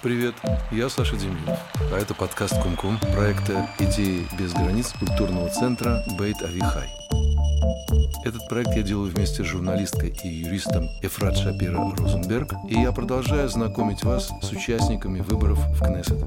Привет, я Саша Демидов, а это подкаст Кумкум проекта «Идеи без границ» культурного центра Бейт Авихай. Этот проект я делаю вместе с журналисткой и юристом Эфрат Шапира Розенберг, и я продолжаю знакомить вас с участниками выборов в Кнессет.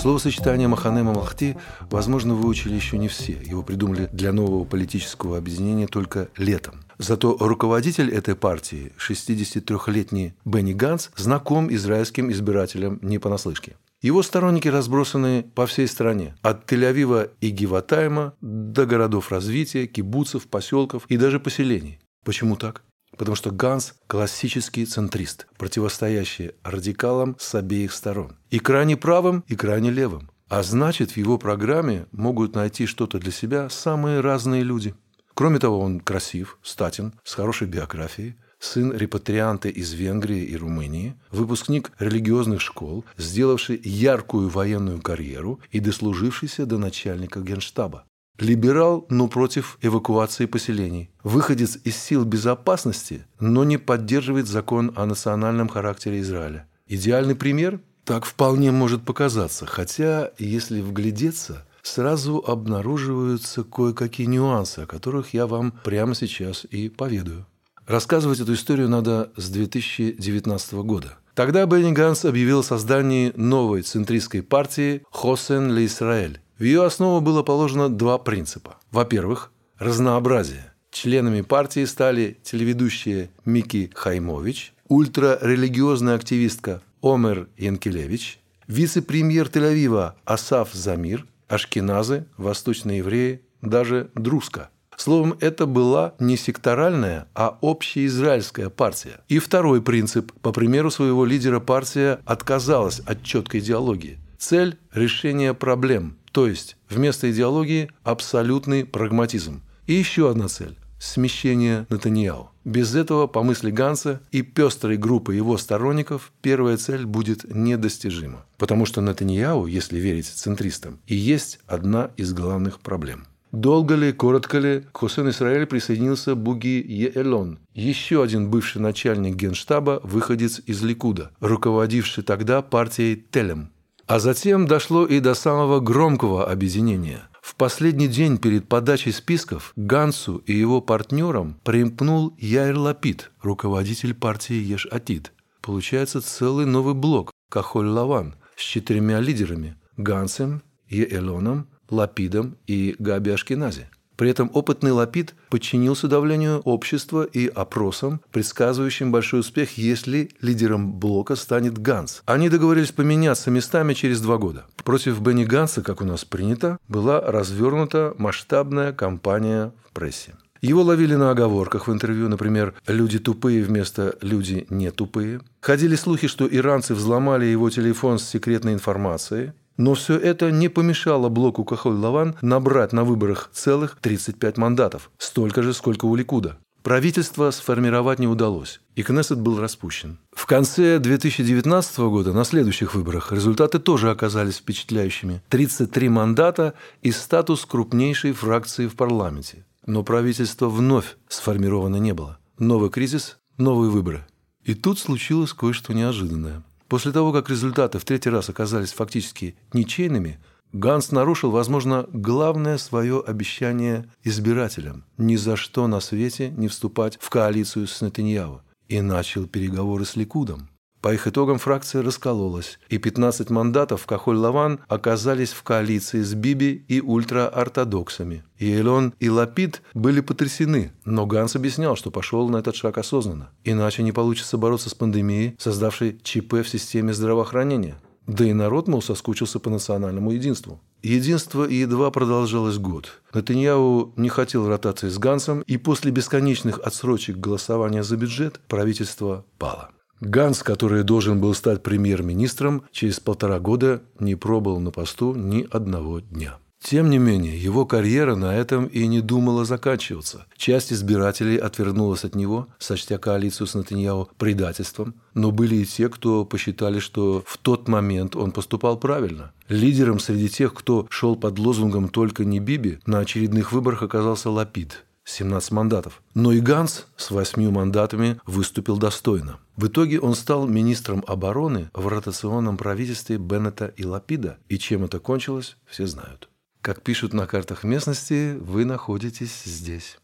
Словосочетание Маханема Махти, возможно, выучили еще не все. Его придумали для нового политического объединения только летом. Зато руководитель этой партии, 63-летний Бенни Ганс, знаком израильским избирателям не понаслышке. Его сторонники разбросаны по всей стране, от Тель-Авива и Гиватайма до городов развития, кибуцев, поселков и даже поселений. Почему так? Потому что Ганс – классический центрист, противостоящий радикалам с обеих сторон. И крайне правым, и крайне левым. А значит, в его программе могут найти что-то для себя самые разные люди. Кроме того, он красив, статен, с хорошей биографией, сын репатрианта из Венгрии и Румынии, выпускник религиозных школ, сделавший яркую военную карьеру и дослужившийся до начальника генштаба. Либерал, но против эвакуации поселений. Выходец из сил безопасности, но не поддерживает закон о национальном характере Израиля. Идеальный пример? Так вполне может показаться, хотя, если вглядеться, сразу обнаруживаются кое-какие нюансы, о которых я вам прямо сейчас и поведаю. Рассказывать эту историю надо с 2019 года. Тогда Бенни Ганс объявил о создании новой центристской партии «Хосен Ле Исраэль», в ее основу было положено два принципа. Во-первых, разнообразие. Членами партии стали телеведущая Мики Хаймович, ультрарелигиозная активистка Омер Янкелевич, вице-премьер Тель-Авива Асаф Замир, ашкеназы, восточные евреи, даже друзка. Словом, это была не секторальная, а общеизраильская партия. И второй принцип. По примеру своего лидера партия отказалась от четкой идеологии. Цель – решение проблем, то есть вместо идеологии абсолютный прагматизм. И еще одна цель – смещение Натаньяу. Без этого, по мысли Ганса и пестрой группы его сторонников, первая цель будет недостижима. Потому что Натаньяу, если верить центристам, и есть одна из главных проблем. Долго ли, коротко ли, к Хусен Исраэль присоединился Буги Еэлон, еще один бывший начальник генштаба, выходец из Ликуда, руководивший тогда партией Телем. А затем дошло и до самого громкого объединения. В последний день перед подачей списков Гансу и его партнерам примкнул Яир Лапид, руководитель партии Еш-Атид. Получается целый новый блок Кахоль-Лаван с четырьмя лидерами – Гансом, Еэлоном, Лапидом и Габи Ашкенази. При этом опытный Лапид подчинился давлению общества и опросам, предсказывающим большой успех, если лидером блока станет Ганс. Они договорились поменяться местами через два года. Против Бенни Ганса, как у нас принято, была развернута масштабная кампания в прессе. Его ловили на оговорках в интервью, например, «люди тупые» вместо «люди не тупые». Ходили слухи, что иранцы взломали его телефон с секретной информацией. Но все это не помешало блоку Кахоль-Лаван набрать на выборах целых 35 мандатов, столько же, сколько у Ликуда. Правительство сформировать не удалось, и Кнессет был распущен. В конце 2019 года на следующих выборах результаты тоже оказались впечатляющими. 33 мандата и статус крупнейшей фракции в парламенте. Но правительство вновь сформировано не было. Новый кризис, новые выборы. И тут случилось кое-что неожиданное. После того, как результаты в третий раз оказались фактически ничейными, Ганс нарушил, возможно, главное свое обещание избирателям – ни за что на свете не вступать в коалицию с Нетаньяhu и начал переговоры с Ликудом. По их итогам фракция раскололась, и 15 мандатов Кахоль-Лаван оказались в коалиции с Биби и ультраортодоксами. Елон и Лапид были потрясены, но Ганс объяснял, что пошел на этот шаг осознанно. Иначе не получится бороться с пандемией, создавшей ЧП в системе здравоохранения. Да и народ, мол, соскучился по национальному единству. Единство едва продолжалось год. Натаньяу не хотел ротации с Гансом, и после бесконечных отсрочек голосования за бюджет правительство пало. Ганс, который должен был стать премьер-министром, через полтора года не пробыл на посту ни одного дня. Тем не менее, его карьера на этом и не думала заканчиваться. Часть избирателей отвернулась от него, сочтя коалицию с Натаньяу предательством, но были и те, кто посчитали, что в тот момент он поступал правильно. Лидером среди тех, кто шел под лозунгом «Только не Биби», на очередных выборах оказался Лапид – 17 мандатов. Но и Ганс с восьмью мандатами выступил достойно. В итоге он стал министром обороны в ротационном правительстве Беннета и Лапида. И чем это кончилось, все знают. Как пишут на картах местности, вы находитесь здесь.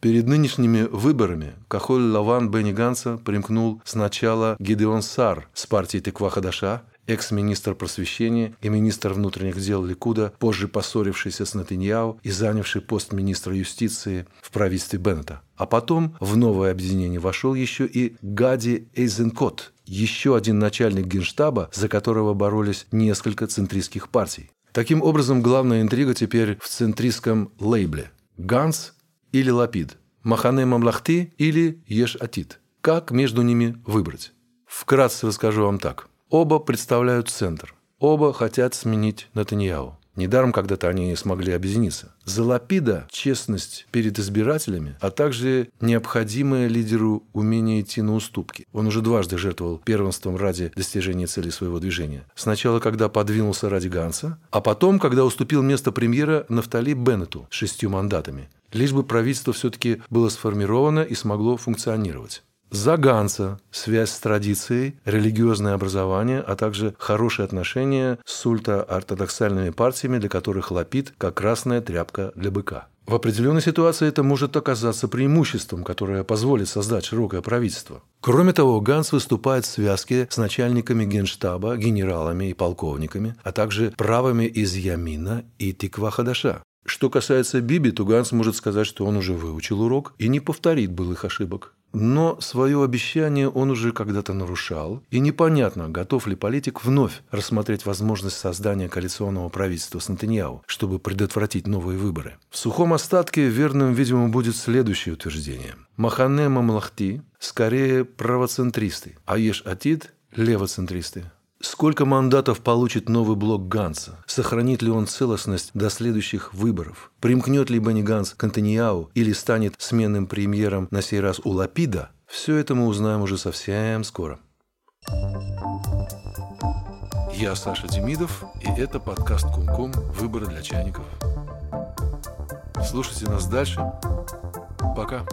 Перед нынешними выборами Кахоль Лаван Бенни Ганса примкнул сначала Гидеон Сар с партии Теква Хадаша, экс-министр просвещения и министр внутренних дел Ликуда, позже поссорившийся с Натаньяу и занявший пост министра юстиции в правительстве Беннета. А потом в новое объединение вошел еще и Гади Эйзенкот, еще один начальник генштаба, за которого боролись несколько центристских партий. Таким образом, главная интрига теперь в центристском лейбле. Ганс или Лапид, Махане Мамлахти или Еш Атит. Как между ними выбрать? Вкратце расскажу вам так. Оба представляют центр. Оба хотят сменить Натаньяу. Недаром когда-то они смогли объединиться. За Лапида честность перед избирателями, а также необходимое лидеру умение идти на уступки. Он уже дважды жертвовал первенством ради достижения цели своего движения. Сначала, когда подвинулся ради Ганса, а потом, когда уступил место премьера Нафтали Беннету с шестью мандатами лишь бы правительство все-таки было сформировано и смогло функционировать. За Ганса связь с традицией, религиозное образование, а также хорошие отношения с ультраортодоксальными партиями, для которых лапит как красная тряпка для быка. В определенной ситуации это может оказаться преимуществом, которое позволит создать широкое правительство. Кроме того, Ганс выступает в связке с начальниками генштаба, генералами и полковниками, а также правыми из Ямина и Тиква-Хадаша. Что касается Биби, то Ганс может сказать, что он уже выучил урок и не повторит былых ошибок. Но свое обещание он уже когда-то нарушал, и непонятно, готов ли политик вновь рассмотреть возможность создания коалиционного правительства с Натаньяу, чтобы предотвратить новые выборы. В сухом остатке верным, видимо, будет следующее утверждение. Махане Мамлахти скорее правоцентристы, а Еш Атид – левоцентристы. Сколько мандатов получит новый блок Ганса? Сохранит ли он целостность до следующих выборов? Примкнет ли Бенни Ганс к Антониау или станет сменным премьером на сей раз у Лапида? Все это мы узнаем уже совсем скоро. Я Саша Демидов, и это подкаст Кумкум «Выборы для чайников». Слушайте нас дальше. Пока.